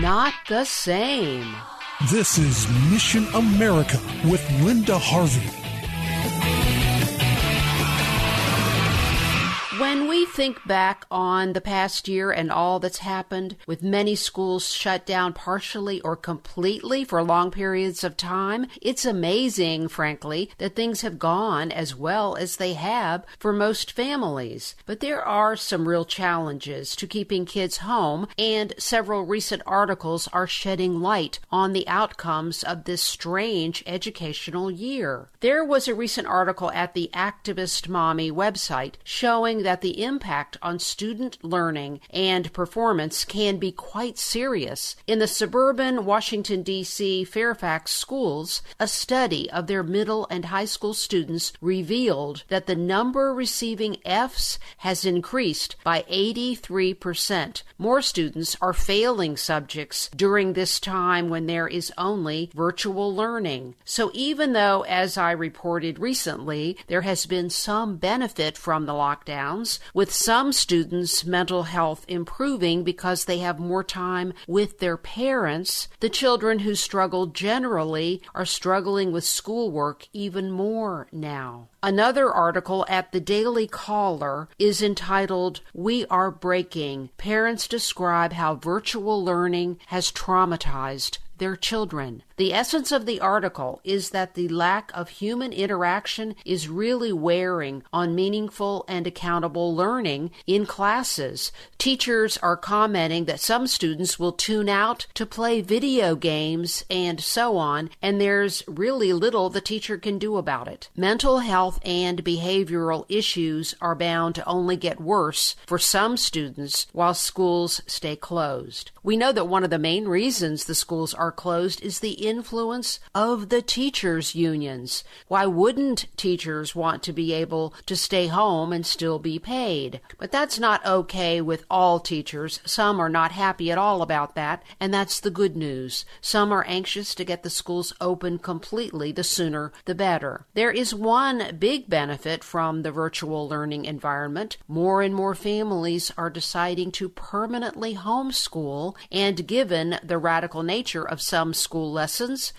Not the same. This is Mission America with Linda Harvey. Think back on the past year and all that's happened, with many schools shut down partially or completely for long periods of time, it's amazing, frankly, that things have gone as well as they have for most families. But there are some real challenges to keeping kids home, and several recent articles are shedding light on the outcomes of this strange educational year. There was a recent article at the Activist Mommy website showing that the impact on student learning and performance can be quite serious. In the suburban Washington, D.C. Fairfax schools, a study of their middle and high school students revealed that the number receiving F's has increased by 83%. More students are failing subjects during this time when there is only virtual learning. So even though, as I reported recently, there has been some benefit from the lockdowns, with some students' mental health improving because they have more time with their parents. The children who struggle generally are struggling with schoolwork even more now. Another article at the Daily Caller is entitled We Are Breaking. Parents describe how virtual learning has traumatized their children. The essence of the article is that the lack of human interaction is really wearing on meaningful and accountable learning in classes. Teachers are commenting that some students will tune out to play video games and so on, and there's really little the teacher can do about it. Mental health and behavioral issues are bound to only get worse for some students while schools stay closed. We know that one of the main reasons the schools are closed is the influence of the teachers' unions. Why wouldn't teachers want to be able to stay home and still be paid? But that's not okay with all teachers. Some are not happy at all about that, and that's the good news. Some are anxious to get the schools open completely, the sooner the better. There is one big benefit from the virtual learning environment. More and more families are deciding to permanently homeschool, and given the radical nature of some school lessons,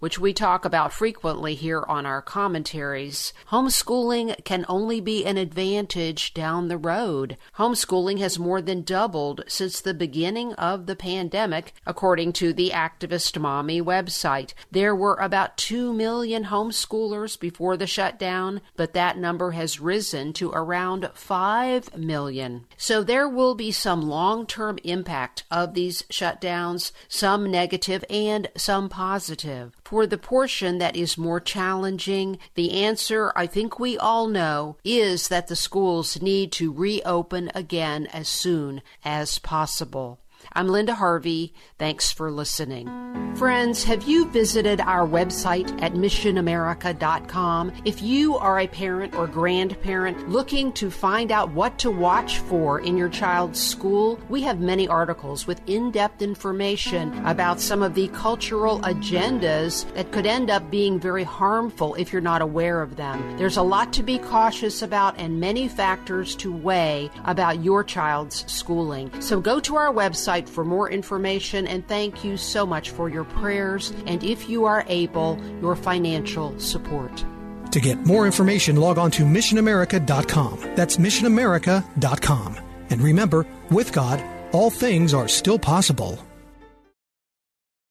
which we talk about frequently here on our commentaries, homeschooling can only be an advantage down the road. Homeschooling has more than doubled since the beginning of the pandemic, according to the Activist Mommy website. There were about 2 million homeschoolers before the shutdown, but that number has risen to around 5 million. So there will be some long term impact of these shutdowns, some negative and some positive. For the portion that is more challenging, the answer I think we all know is that the schools need to reopen again as soon as possible. I'm Linda Harvey. Thanks for listening. Friends, have you visited our website at missionamerica.com? If you are a parent or grandparent looking to find out what to watch for in your child's school, we have many articles with in depth information about some of the cultural agendas that could end up being very harmful if you're not aware of them. There's a lot to be cautious about and many factors to weigh about your child's schooling. So go to our website for more information and thank you so much for your prayers and, if you are able, your financial support. To get more information, log on to missionamerica.com. That's missionamerica.com. And remember, with God, all things are still possible.